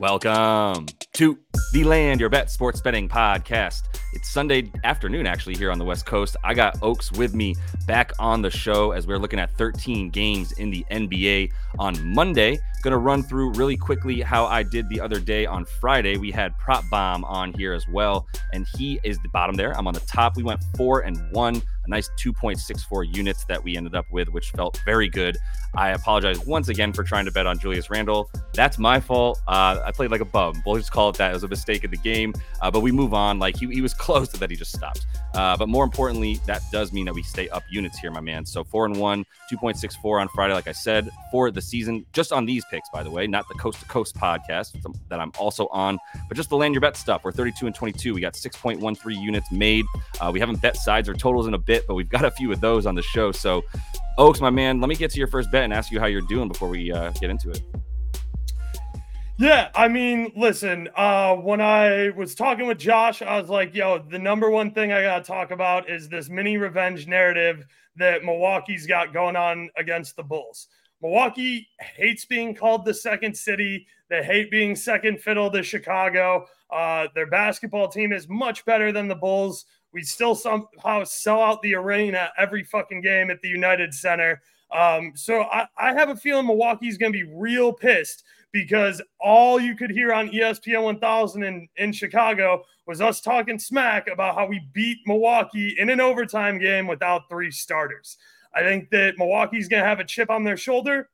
Welcome to the Land Your Bet Sports Betting Podcast. It's Sunday afternoon, actually, here on the West Coast. I got Oaks with me back on the show as we're looking at 13 games in the NBA on Monday. Going to run through really quickly how I did the other day on Friday. We had Prop Bomb on here as well, and he is the bottom there. I'm on the top. We went four and one a nice 2.64 units that we ended up with, which felt very good. I apologize once again for trying to bet on Julius Randle. That's my fault. Uh, I played like a bum. We'll just call it that. It was a mistake in the game, uh, but we move on. Like he, he was close to that, he just stopped. Uh, but more importantly, that does mean that we stay up units here, my man. So four and one, 2.64 on Friday, like I said, for the season, just on these picks, by the way, not the coast to coast podcast that I'm also on, but just the land your bet stuff. We're 32 and 22. We got 6.13 units made. Uh, we haven't bet sides or totals in a bit, but we've got a few of those on the show. So, Oaks, my man, let me get to your first bet and ask you how you're doing before we uh, get into it. Yeah, I mean, listen, uh, when I was talking with Josh, I was like, yo, the number one thing I got to talk about is this mini revenge narrative that Milwaukee's got going on against the Bulls. Milwaukee hates being called the second city. They hate being second fiddle to Chicago. Uh, their basketball team is much better than the Bulls. We still somehow sell out the arena every fucking game at the United Center. Um, so I, I have a feeling Milwaukee's going to be real pissed because all you could hear on ESPN 1000 in, in Chicago was us talking smack about how we beat Milwaukee in an overtime game without three starters. I think that Milwaukee's going to have a chip on their shoulder.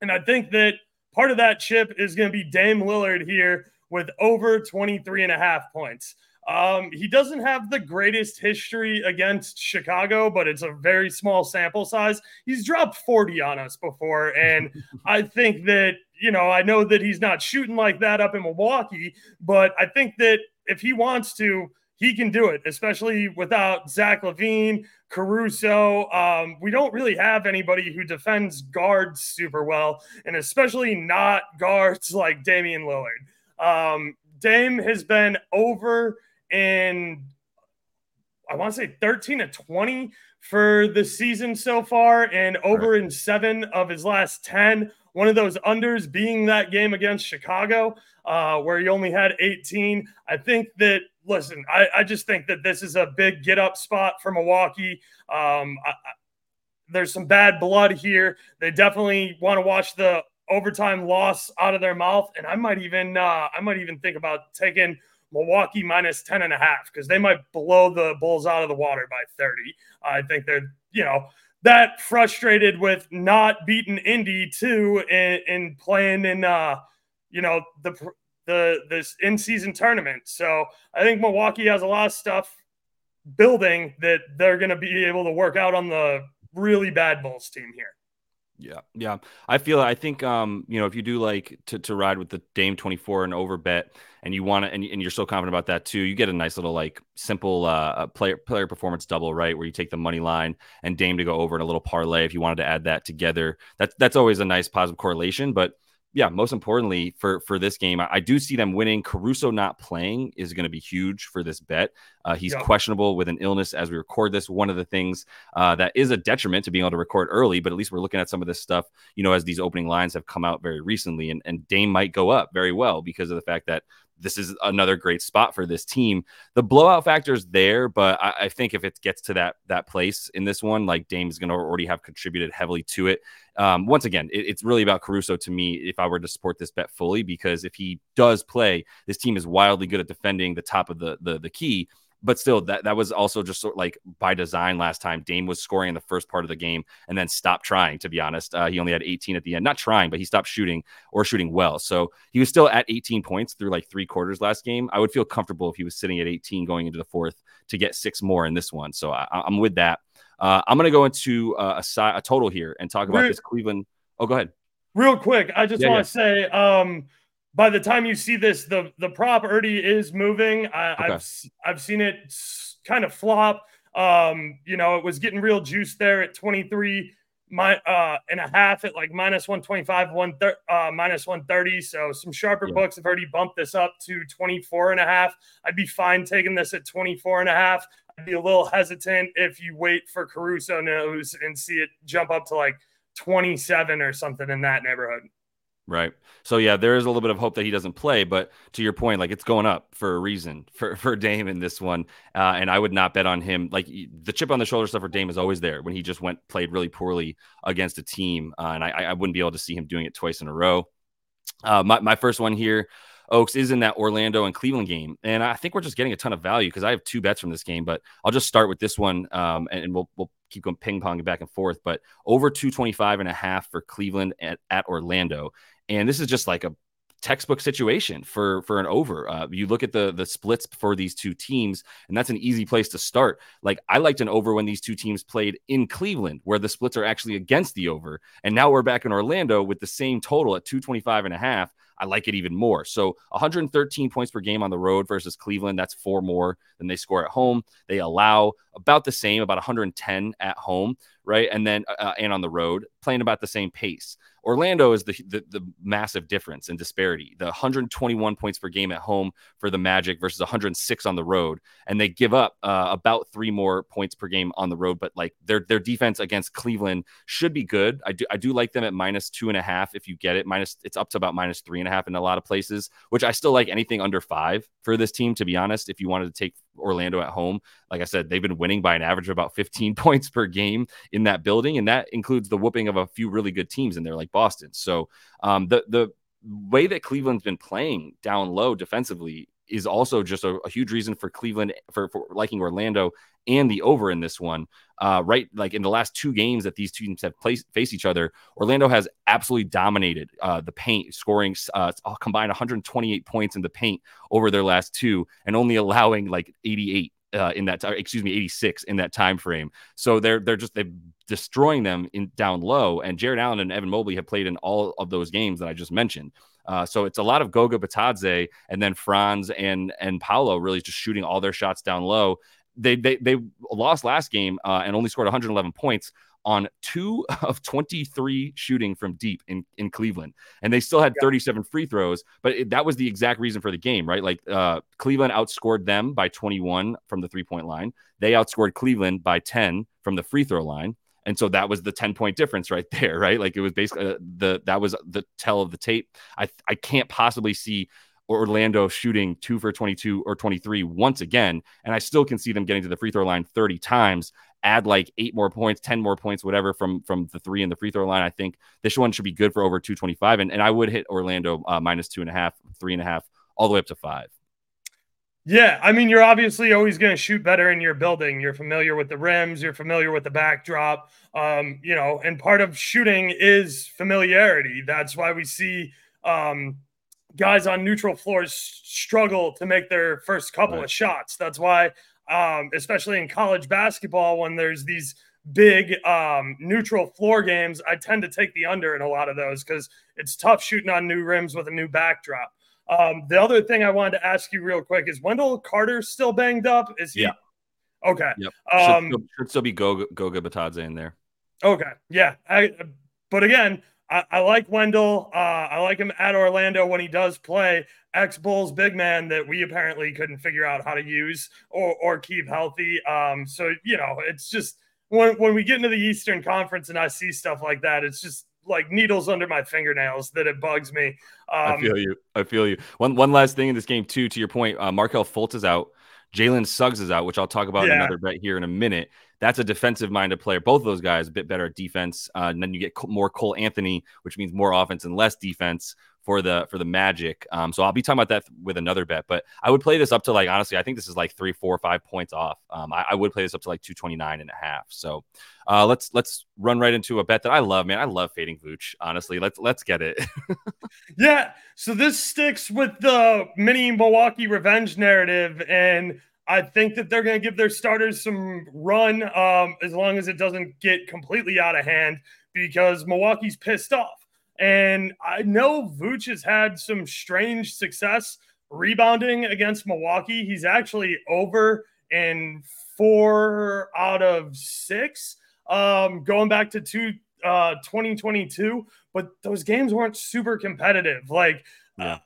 And I think that part of that chip is going to be Dame Lillard here with over 23 and a half points. Um, he doesn't have the greatest history against Chicago, but it's a very small sample size. He's dropped 40 on us before. And I think that, you know, I know that he's not shooting like that up in Milwaukee, but I think that if he wants to, he can do it, especially without Zach LaVine, Caruso. Um, we don't really have anybody who defends guards super well, and especially not guards like Damian Lillard. Um, Dame has been over in, I want to say 13 to 20 for the season so far, and over right. in seven of his last 10. One of those unders being that game against Chicago, uh, where he only had 18. I think that listen, I, I just think that this is a big get up spot for Milwaukee. Um, I, I, there's some bad blood here. They definitely want to watch the overtime loss out of their mouth, and I might even uh, I might even think about taking Milwaukee minus 10 and a half because they might blow the Bulls out of the water by 30. I think they're, you know, that frustrated with not beating Indy too and, and playing in, uh, you know, the the this in season tournament. So I think Milwaukee has a lot of stuff building that they're going to be able to work out on the really bad Bulls team here. Yeah, yeah. I feel I think um, you know, if you do like to, to ride with the Dame 24 and over bet and you want to and, and you're so confident about that too, you get a nice little like simple uh player player performance double, right? Where you take the money line and Dame to go over in a little parlay if you wanted to add that together. That's that's always a nice positive correlation, but yeah, most importantly for for this game, I, I, do see them winning. Caruso not playing is going to be huge for this bet. Uh, he's yeah. questionable with an illness as we record this. One of the things uh, that is a detriment to being able to record early, but at least we're looking at some of this stuff, you know, as these opening lines have come out very recently, and and Dame might go up very well because of the fact that this is another great spot for this team. The blowout factor is there, but I, I, think if it gets to that that place in this one, like Dame's going to already have contributed heavily to it. Um, once again, it, it's really about Caruso to me. If I were to support this bet fully, because if he does play, this team is wildly good at defending the top of the the, the key but still, that that was also just sort of like by design last time. Dame was scoring in the first part of the game and then stopped trying. To be honest, uh, he only had 18 at the end. Not trying, but he stopped shooting or shooting well. So he was still at 18 points through like three quarters last game. I would feel comfortable if he was sitting at 18 going into the fourth to get six more in this one. So I, am with that. Uh, I'm going to go into uh, a, a, total here and talk about real, this Cleveland. Oh, go ahead. Real quick, I just yeah, want to yeah. say. Um, by the time you see this, the the prop already is moving. I, okay. I've I've seen it kind of flop. Um, you know, it was getting real juice there at 23 my uh and a half at like minus 125 one uh minus 130 so some sharper yeah. books have already bumped this up to 24 and a half i'd be fine taking this at 24 and a half i'd be a little hesitant if you wait for caruso news and see it jump up to like 27 or something in that neighborhood Right. So yeah, there is a little bit of hope that he doesn't play, but to your point, like it's going up for a reason for for Dame in this one, uh, and I would not bet on him. Like the chip on the shoulder stuff for Dame is always there when he just went played really poorly against a team, uh, and I, I wouldn't be able to see him doing it twice in a row. Uh, my my first one here, Oaks is in that Orlando and Cleveland game, and I think we're just getting a ton of value because I have two bets from this game, but I'll just start with this one, um, and, and we'll we'll keep going ping ponging back and forth. But over 225 and a half for Cleveland at, at Orlando. And this is just like a textbook situation for for an over. Uh, you look at the the splits for these two teams, and that's an easy place to start. Like I liked an over when these two teams played in Cleveland, where the splits are actually against the over, and now we're back in Orlando with the same total at 225 and a half. I like it even more. So 113 points per game on the road versus Cleveland. That's four more than they score at home. They allow about the same, about 110 at home, right? And then uh, and on the road, playing about the same pace. Orlando is the, the, the massive difference and disparity. The 121 points per game at home for the Magic versus 106 on the road, and they give up uh, about three more points per game on the road. But like their their defense against Cleveland should be good. I do I do like them at minus two and a half if you get it. Minus it's up to about minus three and a half in a lot of places, which I still like anything under five for this team. To be honest, if you wanted to take Orlando at home. Like I said, they've been winning by an average of about 15 points per game in that building, and that includes the whooping of a few really good teams in there, like Boston. So um, the the way that Cleveland's been playing down low defensively is also just a, a huge reason for Cleveland for, for, liking Orlando and the over in this one. Uh, right, like in the last two games that these teams have placed, faced each other, Orlando has absolutely dominated uh, the paint, scoring uh, combined 128 points in the paint over their last two, and only allowing like 88 uh, in that excuse me, 86 in that time frame. So they're they're just they're destroying them in down low. And Jarrett Allen and Evan Mobley have played in all of those games that I just mentioned. Uh, so it's a lot of Goga Bitadze and then Franz and and Paolo really just shooting all their shots down low they they they lost last game uh, and only scored 111 points on two of 23 shooting from deep in, in Cleveland. And they still had 37 free throws, but it, that was the exact reason for the game, right? Like uh, Cleveland outscored them by 21 from the three point line. They outscored Cleveland by 10 from the free throw line. And so that was the 10 point difference right there, right? Like it was basically uh, the that was the tell of the tape. I I can't possibly see Orlando shooting two for 22 or 23 once again. And I still can see them getting to the free throw line 30 times, add like eight more points, 10 more points, whatever from, from the three and the free throw line. I think this one should be good for over 225. And, and I would hit Orlando uh, minus two and a half, three and a half, all the way up to five. Yeah, I mean, you're obviously always going to shoot better in your building. You're familiar with the rims, you're familiar with the backdrop, um, you know, and part of shooting is familiarity. That's why we see um, guys on neutral floors struggle to make their first couple right. of shots. That's why, um, especially in college basketball, when there's these big um, neutral floor games, I tend to take the under in a lot of those because it's tough shooting on new rims with a new backdrop. Um, the other thing I wanted to ask you real quick is Wendell Carter still banged up? Is he? Yeah. Okay. Yep. Um, should, should still be Goga, Goga Bitadze in there. Okay. Yeah. I, but again, I, I like Wendell. Uh, I like him at Orlando when he does play. Ex Bulls big man that we apparently couldn't figure out how to use or, or keep healthy. Um, so you know, it's just when when we get into the Eastern Conference and I see stuff like that, it's just like needles under my fingernails that it bugs me. Um, I feel you. I feel you. One one last thing in this game too. To your point, uh, Markelle Fultz is out. Jalen Suggs is out, which I'll talk about yeah. in another bet here in a minute. That's a defensive minded player. Both of those guys a bit better at defense. Uh, and then you get more Cole Anthony, which means more offense and less defense for the for the Magic. Um, so I'll be talking about that with another bet. But I would play this up to like honestly, I think this is like three, four, five points off. Um, I, I, would play this up to like 229 and a half. So uh, let's let's run right into a bet that I love, man. I love fading Vooch. Honestly, let's let's get it. yeah. So this sticks with the mini Milwaukee revenge narrative, and I think that they're going to give their starters some run um, as long as it doesn't get completely out of hand because Milwaukee's pissed off. And I know Vooch has had some strange success rebounding against Milwaukee. He's actually over in four out of six, um, going back to two, uh, 2022. But those games weren't super competitive. Like, yeah. uh,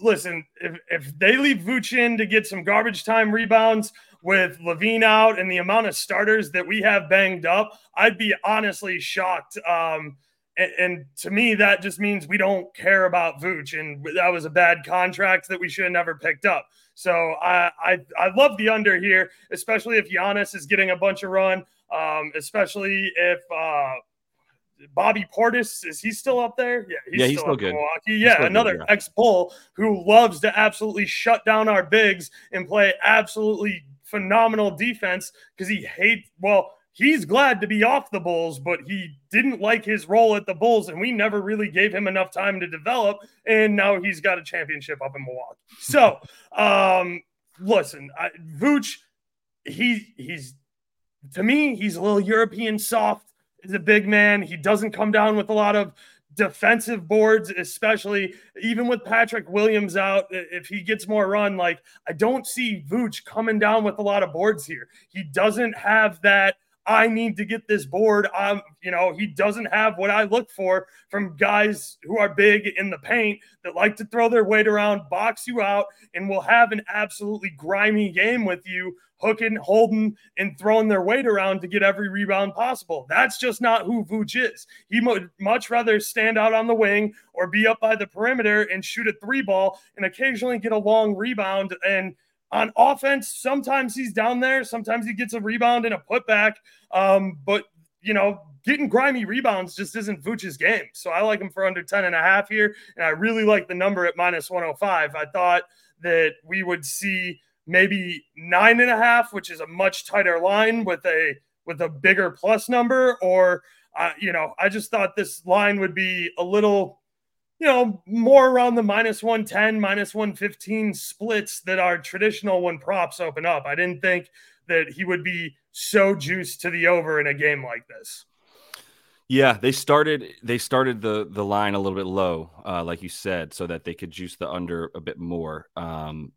listen, if, if they leave Vooch to get some garbage time rebounds with LaVine out and the amount of starters that we have banged up, I'd be honestly shocked. Um, and, and, to me, that just means we don't care about Vooch, and that was a bad contract that we should have never picked up. So I I, I love the under here, especially if Giannis is getting a bunch of run, um, especially if uh, Bobby Portis is he still up there? Yeah, he's, yeah, he's still, still good. Milwaukee. Yeah, another yeah. ex Bull who loves to absolutely shut down our bigs and play absolutely phenomenal defense because he hates well he's glad to be off the Bulls, but he didn't like his role at the Bulls, and we never really gave him enough time to develop. And now he's got a championship up in Milwaukee. So, um, listen, I, Vooch, he he's to me, he's a little European soft. He's a big man. He doesn't come down with a lot of defensive boards, especially even with Patrick Williams out. If he gets more run, like I don't see Vooch coming down with a lot of boards here. He doesn't have that I need to get this board. Um, you know, he doesn't have what I look for from guys who are big in the paint that like to throw their weight around, box you out, and will have an absolutely grimy game with you, hooking, holding, and throwing their weight around to get every rebound possible. That's just not who Vooch is. He would much rather stand out on the wing or be up by the perimeter and shoot a three ball and occasionally get a long rebound and on offense, sometimes he's down there, sometimes he gets a rebound and a putback. Um, but you know, getting grimy rebounds just isn't Vooch's game. So I like him for under 10 and a half here. And I really like the number at minus 105. I thought that we would see maybe nine and a half, which is a much tighter line with a with a bigger plus number, or uh, you know, I just thought this line would be a little you know, more around the minus 110, minus 115 splits that are traditional when props open up. I didn't think that he would be so juiced to the over in a game like this. Yeah, they started they started the the line a little bit low, uh, like you said, so that they could juice the under a bit more. Um,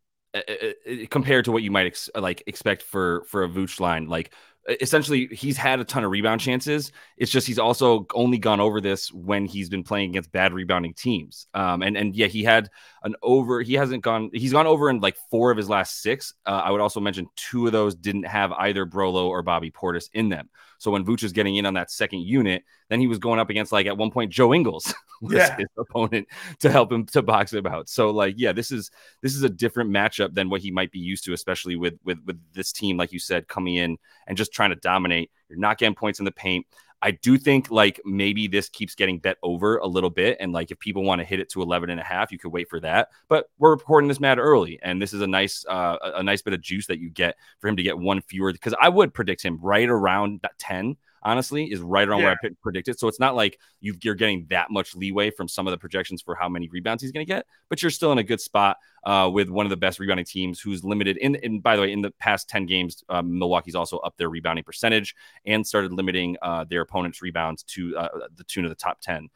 compared to what you might ex- like expect for for a Vooch line, like essentially he's had a ton of rebound chances. It's just he's also only gone over this when he's been playing against bad rebounding teams. Um, and and yeah, he had an over. He hasn't gone. He's gone over in like four of his last six. Uh, I would also mention two of those didn't have either Brolo or Bobby Portis in them. So when Vooch is getting in on that second unit, then he was going up against like at one point Joe Ingles was yeah. his opponent to help him to box him out. So like yeah, this is this is a different matchup than what he might be used to, especially with with with this team, like you said, coming in and just trying to dominate. You're not getting points in the paint. I do think like maybe this keeps getting bet over a little bit. And like if people want to hit it to 11 and a half, you could wait for that. But we're recording this mad early. And this is a nice, uh, a nice bit of juice that you get for him to get one fewer. Because I would predict him right around that 10 honestly, is right around yeah. where I predicted. So it's not like you are getting that much leeway from some of the projections for how many rebounds he's going to get, but you're still in a good spot uh, with one of the best rebounding teams who's limited. In, in by the way, in the past 10 games, um, Milwaukee's also up their rebounding percentage and started limiting uh, their opponent's rebounds to uh, the tune of the top 10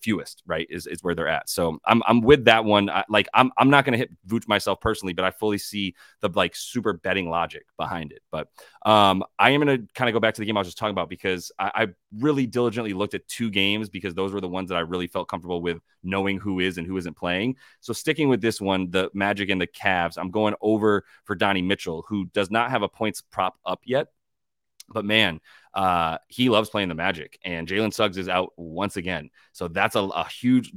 fewest, right? Is is where they're at. So I'm I'm with that one. I, like I'm I'm not going to hit Vooch myself personally, but I fully see the like super betting logic behind it. But um, I am going to kind of go back to the game I was just talking about because I, I really diligently looked at two games because those were the ones that I really felt comfortable with knowing who is and who isn't playing. So sticking with this one, the Magic and the Cavs, I'm going over for Donnie Mitchell, who does not have a points prop up yet. But man, uh, he loves playing the Magic, and Jalen Suggs is out once again. So that's a, a huge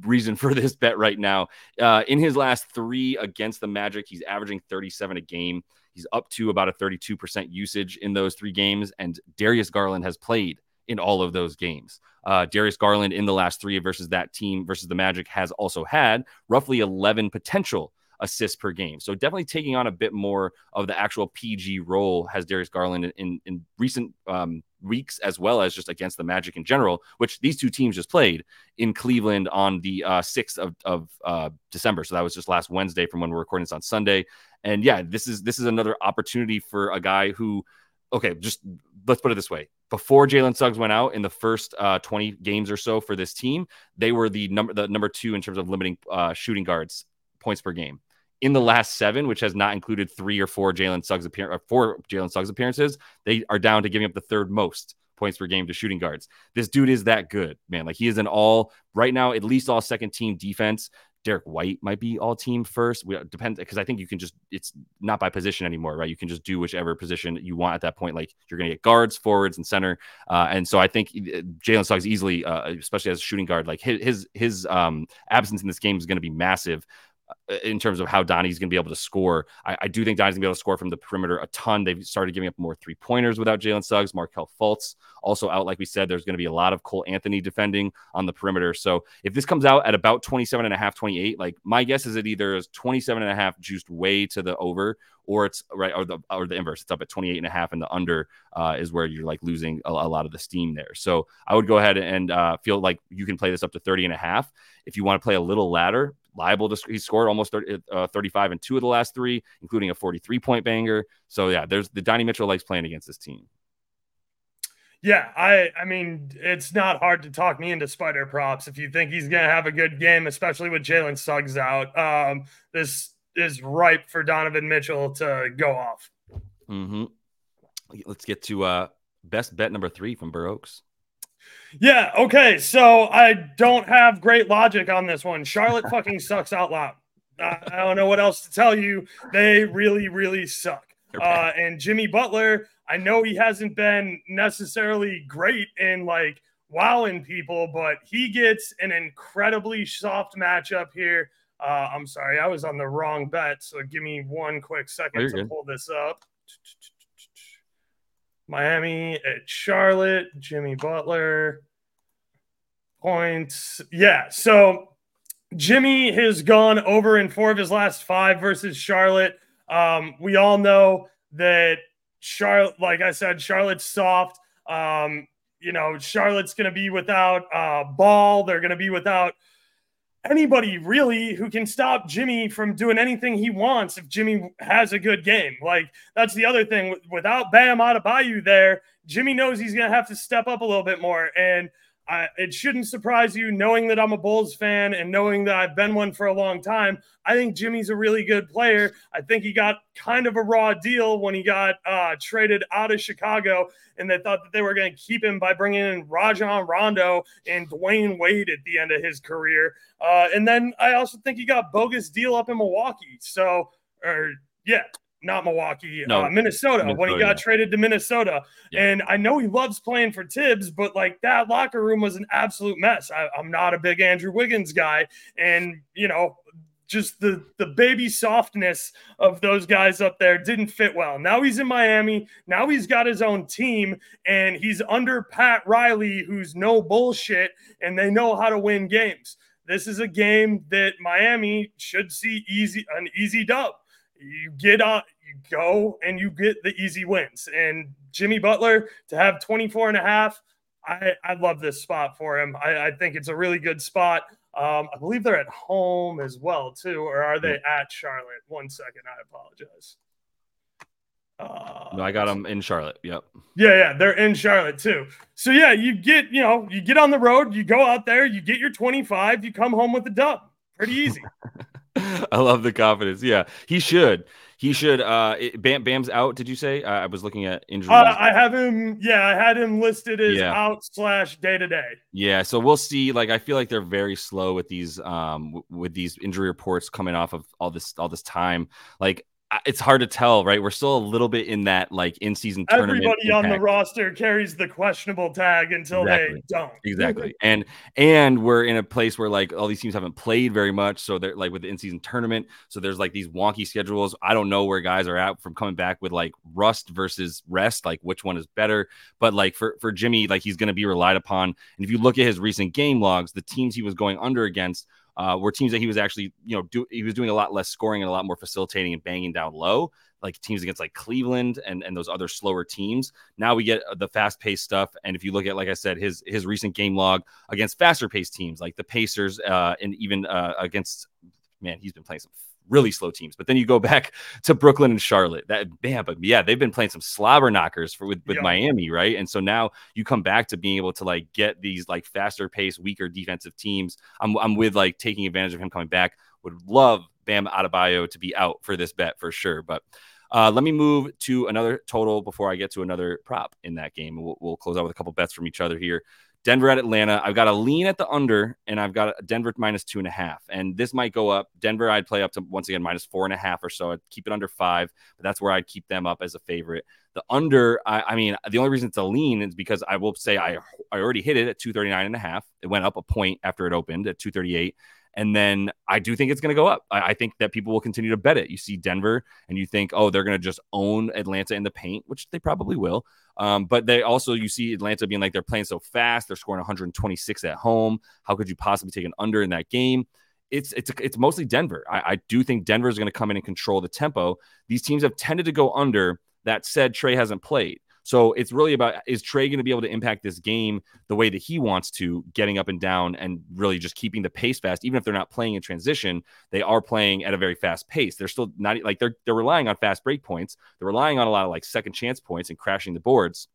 reason for this bet right now. Uh, in his last three against the Magic, he's averaging 37 a game. He's up to about a 32% usage in those three games, and Darius Garland has played in all of those games. Uh, Darius Garland in the last three versus that team versus the Magic has also had roughly 11 potential assists per game. So definitely taking on a bit more of the actual PG role has Darius Garland in, in, in recent um, weeks, as well as just against the Magic in general, which these two teams just played in Cleveland on the uh, 6th of, of uh, December. So that was just last Wednesday from when we're recording this on Sunday. And yeah, this is this is another opportunity for a guy who, okay, just let's put it this way: before Jalen Suggs went out in the first uh, 20 games or so for this team, they were the number the number two in terms of limiting uh, shooting guards points per game in the last seven, which has not included three or four Jalen Suggs appear uh, four Jalen Suggs appearances, they are down to giving up the third most points per game to shooting guards. This dude is that good, man. Like he is an all right now, at least all second team defense. Derrick White might be all team first. We depend because I think you can just it's not by position anymore, right? You can just do whichever position you want at that point. Like you're going to get guards, forwards, and center. Uh, and so I think uh, Jalen Suggs easily, uh, especially as a shooting guard, like his his, his um, absence in this game is going to be massive Uh, in terms of how Donnie's going to be able to score. I, I do think Donnie's going to be able to score from the perimeter a ton. They've started giving up more three pointers without Jalen Suggs. Markelle Fultz also out. Like we said, there's going to be a lot of Cole Anthony defending on the perimeter. So if this comes out at about 27 and a half, 28, like my guess is it either is 27 and a half juiced way to the over or it's right or the or the inverse. It's up at 28 and a half and the under uh, is where you're like losing a, a, lot of the steam there. So I would go ahead and uh, feel like you can play this up to 30 and a half. If you want to play a little ladder, liable to he scored almost 30, uh, 35 and two of the last three, including a 43 point banger. So yeah, there's the Donnie Mitchell likes playing against this team. Yeah, I I mean it's not hard to talk me into spider props if you think he's gonna have a good game, especially with Jalen Suggs out. Um, this is ripe for Donovan Mitchell to go off. Mm-hmm. Let's get to uh, best bet number three from Burr Oaks. Yeah. Okay. So I don't have great logic on this one. Charlotte fucking sucks out loud. Uh, I don't know what else to tell you. They really, really suck. Uh, and Jimmy Butler, I know he hasn't been necessarily great in like wowing people, but he gets an incredibly soft matchup here. Uh, I'm sorry, I was on the wrong bet. So give me one quick second oh, to good. pull this up. Miami at Charlotte, Jimmy Butler points. Yeah. So Jimmy has gone over in four of his last five versus Charlotte. Um, we all know that Charlotte, like I said, Charlotte's soft. Um, you know, Charlotte's going to be without uh, Ball. They're going to be without anybody really who can stop Jimmy from doing anything he wants if Jimmy has a good game. Like that's the other thing. Without Bam Adebayo there, Jimmy knows he's to have to step up a little bit more. And I, it shouldn't surprise you knowing that I'm a Bulls fan and knowing that I've been one for a long time. I think Jimmy's a really good player. I think he got kind of a raw deal when he got uh, traded out of Chicago, and they thought that they were going to keep him by bringing in Rajon Rondo and Dwyane Wade at the end of his career. Uh, and then I also think he got bogus deal up in Milwaukee. So, or yeah, not Milwaukee, no, uh, Minnesota, Minnesota, when he got traded to Minnesota. Yeah. And I know he loves playing for Thibs, but like that locker room was an absolute mess. I, I'm not a big Andrew Wiggins guy. And, you know, just the the baby softness of those guys up there didn't fit well. Now he's in Miami. Now he's got his own team and he's under Pat Riley who's no bullshit and they know how to win games. This is a game that Miami should see easy an easy dub you get on you go and you get the easy wins and jimmy butler to have 24 and a half i i love this spot for him i, I think it's a really good spot um, i believe they're at home as well too or are they at charlotte one second i apologize uh, no, I got them in Charlotte. Yep. Yeah, yeah, they're in Charlotte too. So yeah, you get, you know, you get on the road, you go out there, you get your 25, you come home with a dub. Pretty easy. I love the confidence. Yeah, he should. He should. Uh, Bam, Bam's out. Did you say? Uh, I was looking at injury. Uh, I have him. Yeah, I had him listed as yeah. out slash day to day. Yeah, so we'll see. Like, I feel like they're very slow with these, um, with these injury reports coming off of all this, all this time. Like, it's hard to tell, right? We're still a little bit in that like in season tournament. Everybody impact. on the roster carries the questionable tag until exactly. they don't. Exactly. and and we're in a place where like all these teams haven't played very much. So they're like with the in season tournament. So there's like these wonky schedules. I don't know where guys are at from coming back with like rust versus rest, like which one is better. But like for, for Jimmy, like he's gonna be relied upon. And if you look at his recent game logs, the teams he was going under against uh, were teams that he was actually, you know, do, he was doing a lot less scoring and a lot more facilitating and banging down low, like teams against like Cleveland and, and those other slower teams. Now we get the fast paced stuff. And if you look at, like I said, his his recent game log against faster paced teams like the Pacers uh, and even uh, against, man, he's been playing some really slow teams. But then you go back to Brooklyn and Charlotte. That yeah, but yeah, they've been playing some slobber knockers for with, with yeah. Miami, right? And so now you come back to being able to like get these like faster paced, weaker defensive teams. I'm I'm with like taking advantage of him coming back. Would love Bam Adebayo to be out for this bet for sure. But uh, let me move to another total before I get to another prop in that game. We'll, we'll close out with a couple bets from each other here. Denver at Atlanta. I've got a lean at the under, and I've got a Denver minus two and a half. And this might go up. Denver, I'd play up to once again minus four and a half or so. I'd keep it under five, but that's where I'd keep them up as a favorite. The under, I, I mean, the only reason it's a lean is because I will say I I already hit it at 239 and a half. It went up a point after it opened at 238. And then I do think it's going to go up. I, I, think that people will continue to bet it. You see Denver and you think, oh, they're going to just own Atlanta in the paint, which they probably will. Um, but they also, you see Atlanta being like, they're playing so fast. They're scoring 126 at home. How could you possibly take an under in that game? It's it's it's mostly Denver. I, I do think Denver is going to come in and control the tempo. These teams have tended to go under. That said, Trae hasn't played. So it's really about is Trae going to be able to impact this game the way that he wants to, getting up and down and really just keeping the pace fast. Even if they're not playing in transition, they are playing at a very fast pace. They're still not like they're they're relying on fast break points. They're relying on a lot of like second chance points and crashing the boards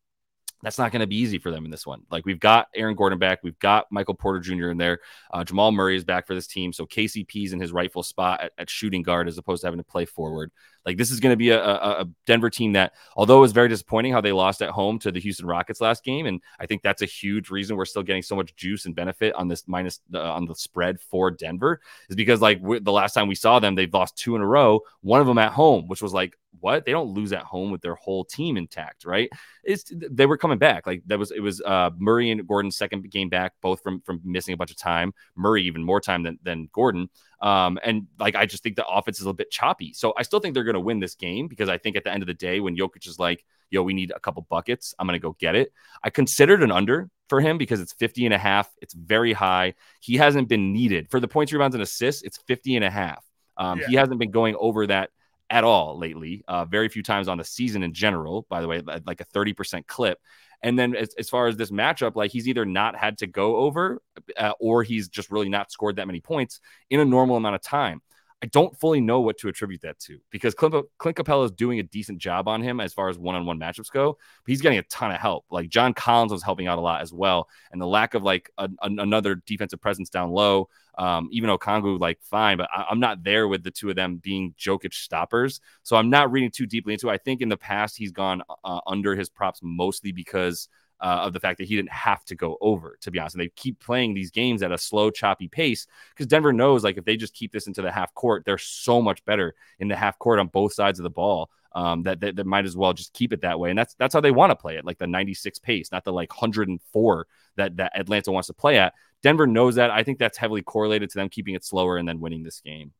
that's not going to be easy for them in this one. Like we've got Aaron Gordon back, we've got Michael Porter Jr. in there. Uh, Jamal Murray is back for this team, so KCP's in his rightful spot at, at shooting guard as opposed to having to play forward. Like this is going to be a, a, a, Denver team that, although it was very disappointing how they lost at home to the Houston Rockets last game, and I think that's a huge reason we're still getting so much juice and benefit on this minus uh, on the spread for Denver is because like the last time we saw them, they've lost two in a row, one of them at home, which was like what they don't lose at home with their whole team intact, right? It's they were coming back. Like that was it was uh, Murray and Gordon's second game back, both from from missing a bunch of time. Murray even more time than than Gordon. Um, and like I just think the offense is a bit choppy. So I still think they're going to win this game because I think at the end of the day, when Jokic is like, "Yo, we need a couple buckets," I'm going to go get it. I considered an under for him because it's 50 and a half. It's very high. He hasn't been needed for the points, rebounds, and assists. It's 50 and a half. Um, yeah. He hasn't been going over that at all lately. Uh, very few times on the season in general, by the way, like a 30% clip. And then as, as far as this matchup, like he's either not had to go over uh, or he's just really not scored that many points in a normal amount of time. I don't fully know what to attribute that to because Clint, Clint Capela is doing a decent job on him as far as one on one matchups go, but he's getting a ton of help. Like John Collins was helping out a lot as well. And the lack of like a, a, another defensive presence down low, um, even Okongwu, like fine, but I, am not there with the two of them being Jokic stoppers. So I'm not reading too deeply into it. I think in the past he's gone uh, under his props mostly because uh, of the fact that he didn't have to go over, to be honest. And they keep playing these games at a slow, choppy pace because Denver knows like if they just keep this into the half court, they're so much better in the half court on both sides of the ball. Um, that, that, that might as well just keep it that way, and that's that's how they want to play it, like the 96 pace, not the like 104 that that Atlanta wants to play at. Denver knows that. I think that's heavily correlated to them keeping it slower and then winning this game.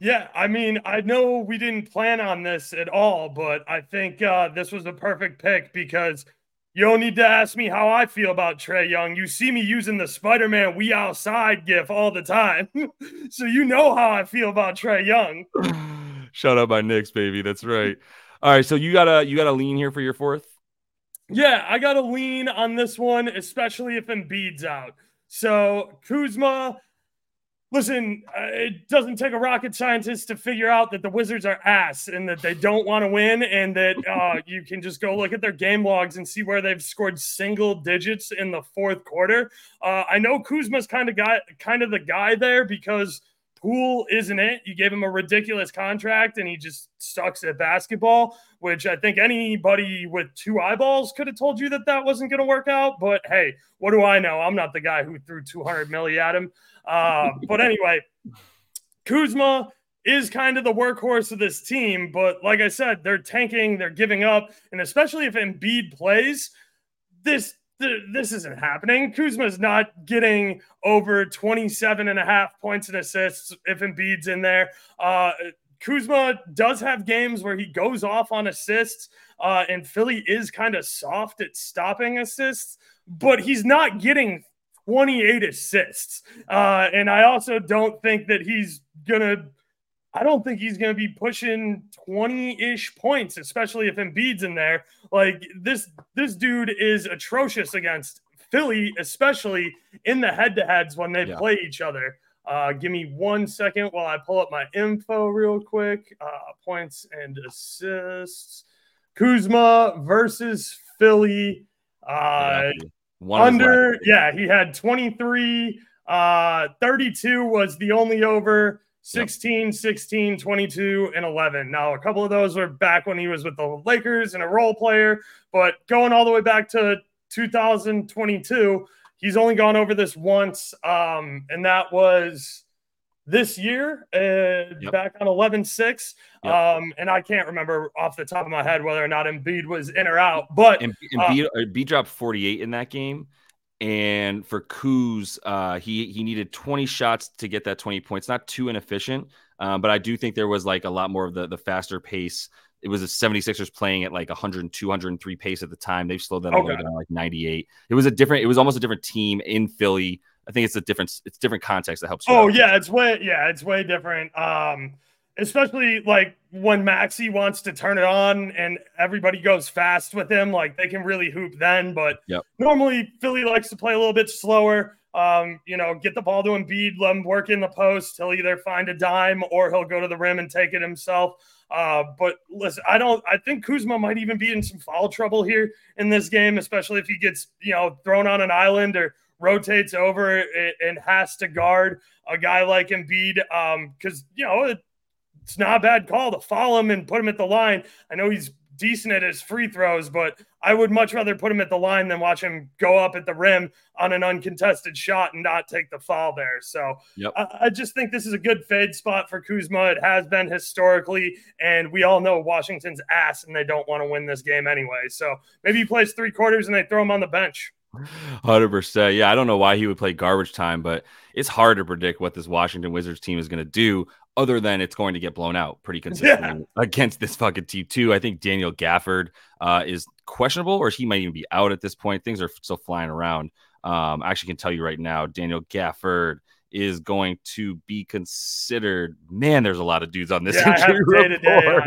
Yeah, I mean, I know we didn't plan on this at all, but I think uh, this was the perfect pick because you don't need to ask me how I feel about Trae Young. You see me using the Spider Man We Outside gif all the time. so you know how I feel about Trae Young. Shout out my Knicks, baby. That's right. All right. So you gotta you gotta lean here for your fourth? Yeah, I gotta lean on this one, especially if Embiid's out. So Kuzma listen, uh, it doesn't take a rocket scientist to figure out that the Wizards are ass and that they don't want to win, and that uh, you can just go look at their game logs and see where they've scored single digits in the fourth quarter. Uh, I know Kuzma's kind of guy, kind of the guy there because Poole isn't it. You gave him a ridiculous contract, and he just sucks at basketball. Which I think anybody with two eyeballs could have told you that that wasn't going to work out. But hey, what do I know? I'm not the guy who threw 200 milli at him. Uh, but anyway, Kuzma is kind of the workhorse of this team. But like I said, they're tanking, they're giving up. And especially if Embiid plays, this this isn't happening. Kuzma is not getting over 27 and a half points and assists if Embiid's in there. Uh, Kuzma does have games where he goes off on assists, uh, and Philly is kind of soft at stopping assists, but he's not getting 28 assists. Uh, and I also don't think that he's going to. I don't think he's going to be pushing 20-ish points, especially if Embiid's in there. Like this, this dude is atrocious against Philly, especially in the head-to-heads when they yeah. play each other. Uh, give me one second while I pull up my info real quick. Uh, points and assists. Kuzma versus Philly. Uh, one under, yeah, he had 23. Uh, 32 was the only over. 16, yep. 16, 22, and 11. Now, a couple of those were back when he was with the Lakers and a role player, but going all the way back to 2022. He's only gone over this once, um, and that was this year uh, yep. back on 11 6. Yep. Um, and I can't remember off the top of my head whether or not Embiid was in or out, but Embiid, uh, Embiid dropped 48 in that game. And for Kuz, uh, he he needed 20 shots to get that 20 points. Not too inefficient, um, but I do think there was like a lot more of the the faster pace. It was the 76ers playing at like 102, 103 pace at the time. They've slowed that okay. all the way down like 98. It was a different, it was almost a different team in Philly. I think it's a different, it's different context that helps. oh out. yeah, it's way, yeah, it's way different. Um, especially like when Maxey wants to turn it on and everybody goes fast with him, like they can really hoop then. But yep. normally Philly likes to play a little bit slower. Um, you know, get the ball to Embiid, let him work in the post. He'll either find a dime or he'll go to the rim and take it himself. Uh, but listen, I don't. I think Kuzma might even be in some foul trouble here in this game, especially if he gets you know thrown on an island or rotates over and has to guard a guy like Embiid. Because um, you know it's not a bad call to follow him and put him at the line. I know he's decent at his free throws, but I would much rather put him at the line than watch him go up at the rim on an uncontested shot and not take the foul there. So yep. I, I, just think this is a good fade spot for Kuzma. It has been historically, and we all know Washington's ass and they don't want to win this game anyway. So maybe he plays three quarters and they throw him on the bench. Hundred percent. Yeah, I don't know why he would play garbage time, but it's hard to predict what this Washington Wizards team is going to do other than it's going to get blown out pretty consistently yeah. against this fucking team too. I think Daniel Gafford uh, is questionable, or he might even be out at this point. Things are still flying around. Um, I actually can tell you right now, Daniel Gafford is going to be considered. Man, there's a lot of dudes on this yeah, injury report.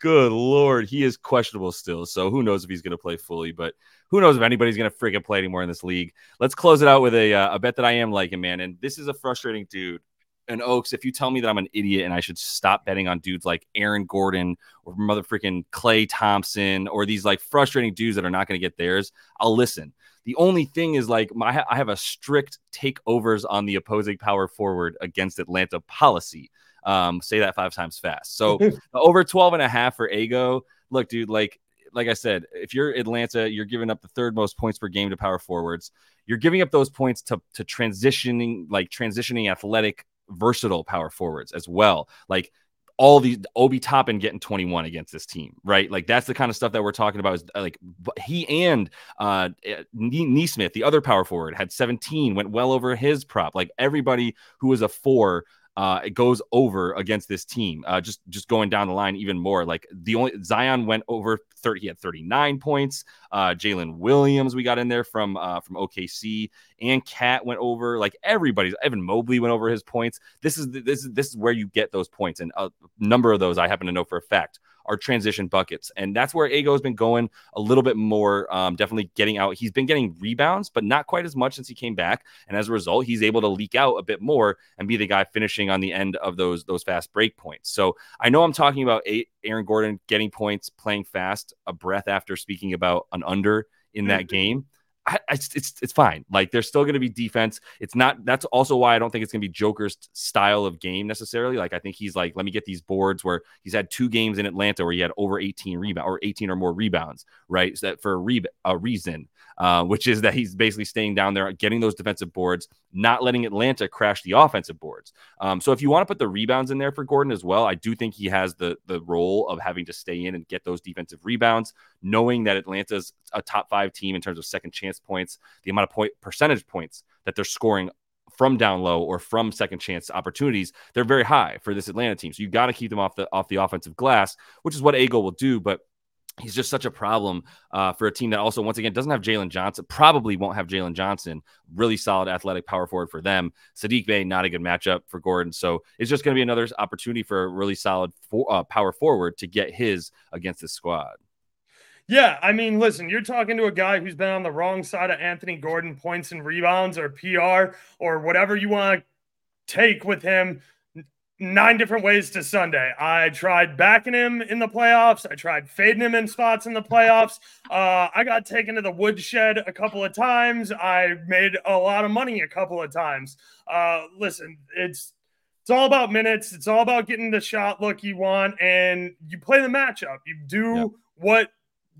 Good lord, he is questionable still. So who knows if he's going to play fully? But who knows if anybody's going to freaking play anymore in this league? Let's close it out with a uh, a bet that I am liking, man. And this is a frustrating dude and Oaks, if you tell me that I'm an idiot and I should stop betting on dudes like Aaron Gordon or mother freaking Klay Thompson or these like frustrating dudes that are not going to get theirs, I'll listen. The only thing is like my I have a strict takeovers on the opposing power forward against Atlanta policy. Um, say that five times fast. So over 12 and a half for Ego. Look, dude, like like I said, if you're Atlanta, you're giving up the third most points per game to power forwards. You're giving up those points to to transitioning like transitioning athletic versatile power forwards as well. Like all these Obi Toppin getting 21 against this team, right? Like that's the kind of stuff that we're talking about. Is uh, like he and uh Nesmith, the other power forward, had 17, went well over his prop. Like everybody who was a four uh, it goes over against this team. Uh, just just going down the line even more. Like the only Zion went over 30. He had 39 points. Uh, Jalen Williams we got in there from uh, from OKC, and KAT went over. Like everybody's Evan Mobley went over his points. This is this is this is where you get those points, and a number of those I happen to know for a fact are transition buckets. And that's where Ego has been going a little bit more, um, definitely getting out. He's been getting rebounds, but not quite as much since he came back. And as a result, he's able to leak out a bit more and be the guy finishing on the end of those those fast break points. So I know I'm talking about Aaron Gordon getting points, playing fast, a breath after speaking about an under in that mm-hmm. game. I, it's, it's it's fine. Like there's still going to be defense. It's not. That's also why I don't think it's going to be Joker's style of game necessarily. Like I think he's like, let me get these boards where he's had two games in Atlanta where he had over 18 rebound or 18 or more rebounds, right? So that for a, re- a reason, uh, which is that he's basically staying down there, getting those defensive boards, not letting Atlanta crash the offensive boards. Um, so if you want to put the rebounds in there for Gordon as well, I do think he has the the role of having to stay in and get those defensive rebounds, knowing that Atlanta's a top five team in terms of second chance points, the amount of point percentage points that they're scoring from down low or from second chance opportunities, they're very high for this Atlanta team. So you got to keep them off the off the offensive glass, which is what Ego will do. But he's just such a problem uh, for a team that also, once again, doesn't have Jalen Johnson, probably won't have Jalen Johnson. Really solid athletic power forward for them. Saddiq Bey, not a good matchup for Gordon. So it's just going to be another opportunity for a really solid for, uh, power forward to get his against this squad. Yeah, I mean, listen, you're talking to a guy who's been on the wrong side of Anthony Gordon points and rebounds or PR or whatever you want to take with him nine different ways to Sunday. I tried backing him in the playoffs. I tried fading him in spots in the playoffs. Uh, I got taken to the woodshed a couple of times. I made a lot of money a couple of times. Uh, listen, it's it's all about minutes. It's all about getting the shot look you want, and you play the matchup. You do yep. what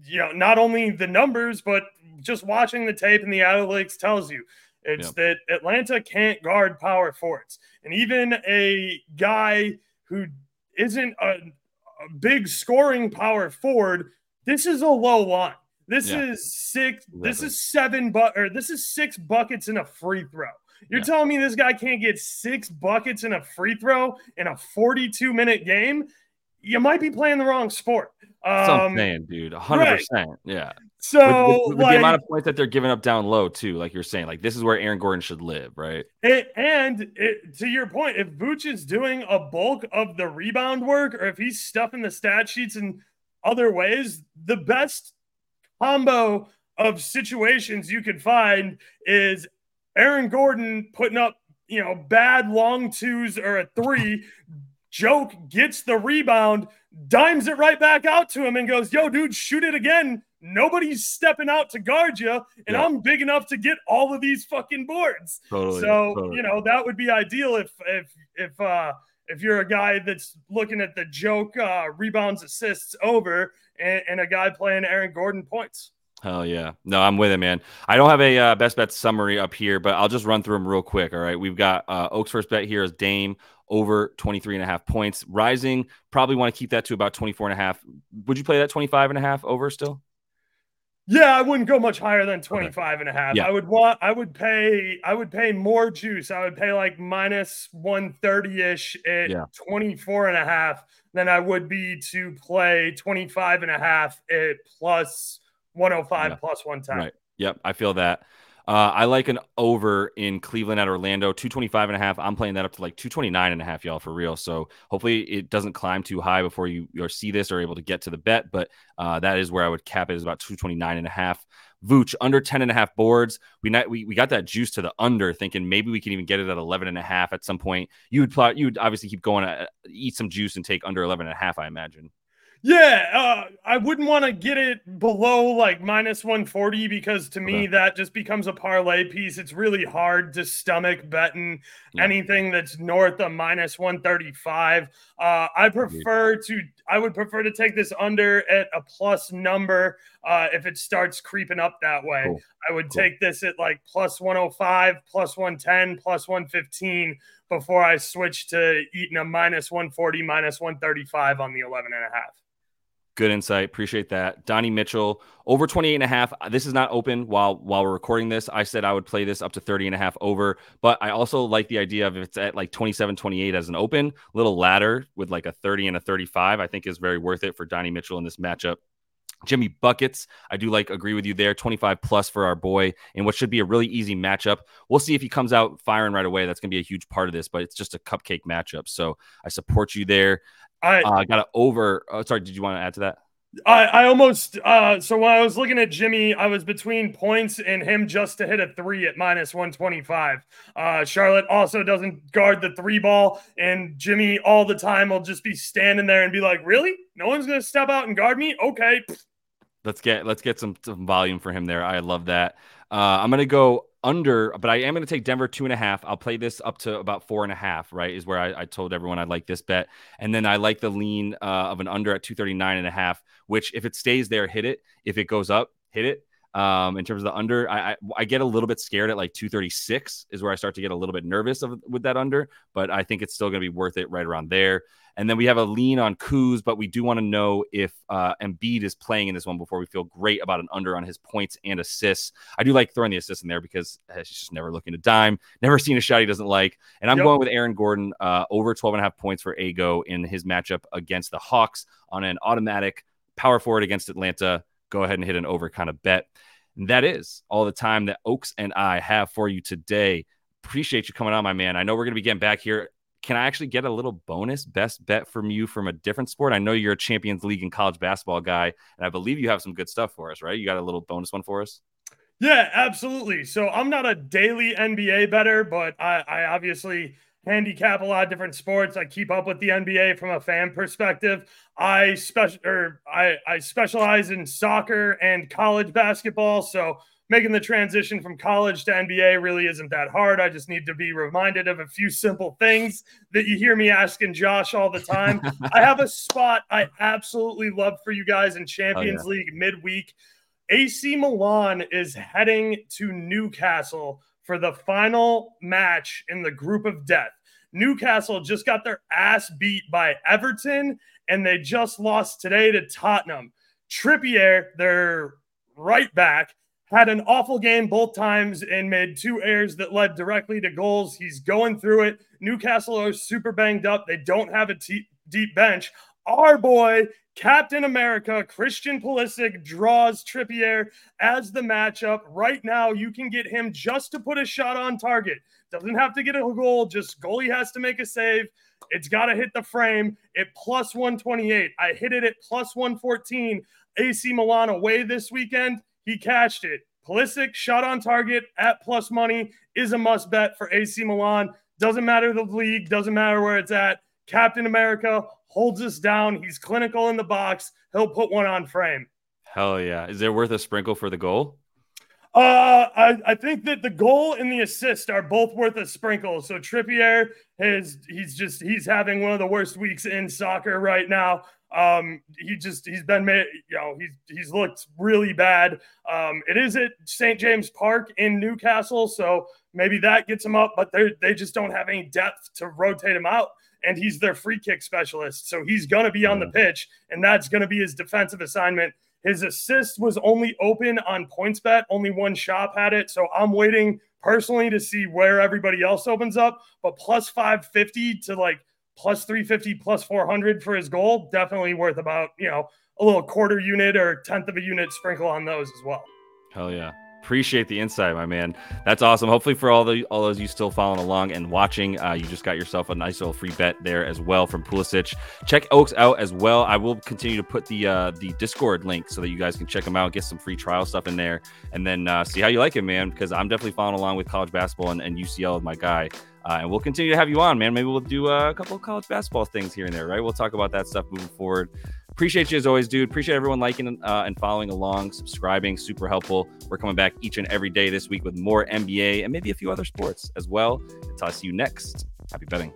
you know, not only the numbers, but just watching the tape and the analytics tells you it's yep. that Atlanta can't guard power forwards. And even a guy who isn't a, a big scoring power forward, this is a low line. This yeah. is six. This is seven, but or this is six buckets in a free throw. You're yeah. telling me this guy can't get six buckets in a free throw in a 42 minute game? You might be playing the wrong sport. Um, saying, dude, 100. Right. percent Yeah. So with, with, with like, the amount of points that they're giving up down low too, like you're saying, like this is where Aaron Gordon should live, right? It, and it, to your point, if Vooch is doing a bulk of the rebound work, or if he's stuffing the stat sheets in other ways, the best combo of situations you could find is Aaron Gordon putting up, you know, bad long twos or a three. Joke gets the rebound, dimes it right back out to him, and goes, Yo, dude, shoot it again. Nobody's stepping out to guard you, and yeah. I'm big enough to get all of these fucking boards. Totally, so, totally. you know, that would be ideal if if if uh if you're a guy that's looking at the joke uh, rebounds assists over and, and a guy playing Aaron Gordon points. Hell yeah. No, I'm with it, man. I don't have a uh, best bet summary up here, but I'll just run through them real quick. All right. We've got uh, Oaks first bet here is Dame over 23 and a half points. Rising, probably want to keep that to about 24 and a half. Would you play that 25 and a half over still? Yeah, I wouldn't go much higher than 25 okay. and a half. Yeah. I would want I would pay I would pay more juice. I would pay like minus 130-ish at yeah. 24 and a half than I would be to play 25 and a half at plus 105 yeah. plus 110. Right. Yep, I feel that. Uh, I like an over in Cleveland at Orlando, 225 and a half. I'm playing that up to like 229 and a half, y'all, for real. So hopefully it doesn't climb too high before you or see this or able to get to the bet. But uh, that is where I would cap it is about 229 and a half. Vooch under 10 and a half boards. We, not, we we got that juice to the under, thinking maybe we can even get it at 11 and a half at some point. You would plot, you would obviously keep going, uh, eat some juice and take under 11 and a half, I imagine. Yeah, uh, I wouldn't want to get it below like minus 140 because to me that just becomes a parlay piece. It's really hard to stomach betting yeah. anything that's north of minus 135. Uh, I prefer to, I would prefer to take this under at a plus number uh, if it starts creeping up that way. Cool. I would cool. take this at like plus 105, plus 110, plus 115 before I switch to eating a minus 140, minus 135 on the 11 and a half. Good insight. Appreciate that. Donnie Mitchell over 28 and a half. This is not open while while we're recording this. I said I would play this up to 30 and a half over, but I also like the idea of if it's at like 27 28 as an open, little ladder with like a 30 and a 35, I think is very worth it for Donnie Mitchell in this matchup. Jimmy Buckets, I do like agree with you there. 25 plus for our boy in what should be a really easy matchup. We'll see if he comes out firing right away. That's going to be a huge part of this, but it's just a cupcake matchup. So I support you there. I uh, got it over. Oh, sorry, did you want to add to that? I, I almost uh so when I was looking at Jimmy, I was between points and him just to hit a three at minus 125. Uh Charlotte also doesn't guard the three ball, and Jimmy all the time will just be standing there and be like, Really? No one's gonna step out and guard me? Okay. Let's get let's get some, some volume for him there. I love that. Uh, I'm gonna go under, but I am going to take Denver two and a half. I'll play this up to about four and a half, right? Is where I, I told everyone I like this bet. And then I like the lean uh, of an under at 239 and a half, which if it stays there, hit it. If it goes up, hit it. Um, in terms of the under, I, I, I get a little bit scared at like 236 is where I start to get a little bit nervous of, with that under, but I think it's still going to be worth it right around there. And then we have a lean on Kuz, but we do want to know if uh, Embiid is playing in this one before we feel great about an under on his points and assists. I do like throwing the assists in there because uh, he's just never looking to dime, never seen a shot he doesn't like. And I'm yep. going with Aaron Gordon uh, over 12 and a half points for Ago in his matchup against the Hawks on an automatic power forward against Atlanta. Go ahead and hit an over kind of bet. And that is all the time that Oaks and I have for you today. Appreciate you coming on, my man. I know we're going to be getting back here can I actually get a little bonus best bet from you from a different sport? I know you're a Champions League and college basketball guy, and I believe you have some good stuff for us, right? You got a little bonus one for us? Yeah, absolutely. So I'm not a daily NBA bettor, but I, I obviously handicap a lot of different sports. I keep up with the NBA from a fan perspective. I special or I, I specialize in soccer and college basketball. So making the transition from college to NBA really isn't that hard. I just need to be reminded of a few simple things that you hear me asking Josh all the time. I have a spot I absolutely love for you guys in Champions oh, yeah. League midweek. AC Milan is heading to Newcastle for the final match in the group of death. Newcastle just got their ass beat by Everton, and they just lost today to Tottenham. Trippier, their right back, had an awful game both times and made two errors that led directly to goals. He's going through it. Newcastle are super banged up. They don't have a deep bench. Our boy, Captain America, Christian Pulisic, draws Trippier as the matchup. Right now, you can get him just to put a shot on target. Doesn't have to get a goal, just goalie has to make a save. It's got to hit the frame at plus 128. I hit it at plus 114. AC Milan away this weekend. He cashed it. Pulisic shot on target at plus money is a must bet for AC Milan. Doesn't matter the league, doesn't matter where it's at. Captain America holds us down. He's clinical in the box. He'll put one on frame. Hell yeah. Is there worth a sprinkle for the goal? Uh, I, I think that the goal and the assist are both worth a sprinkle. So Trippier is he's just he's having one of the worst weeks in soccer right now. Um, he just he's been made, you know, he's he's looked really bad. Um, it is at St. James Park in Newcastle, so maybe that gets him up, but they they just don't have any depth to rotate him out. And he's their free kick specialist, so he's gonna be on the pitch, and that's gonna be his defensive assignment. His assist was only open on PointsBet. Only one shop had it. So I'm waiting personally to see where everybody else opens up. But plus 550 to like plus 350 plus 400 for his goal definitely worth about you know a little quarter unit or tenth of a unit sprinkle on those as well hell yeah appreciate the insight my man that's awesome hopefully for all the all those you still following along and watching uh, you just got yourself a nice little free bet there as well from Pulisic check Oaks out as well I will continue to put the uh, the discord link so that you guys can check them out get some free trial stuff in there and then uh, see how you like it man because I'm definitely following along with college basketball and, and UCL with my guy uh, and we'll continue to have you on, man. Maybe we'll do uh, a couple of college basketball things here and there, right? We'll talk about that stuff moving forward. Appreciate you as always, dude. Appreciate everyone liking uh, and following along, subscribing. Super helpful. We're coming back each and every day this week with more NBA and maybe a few other sports as well. Until I see you next. Happy betting.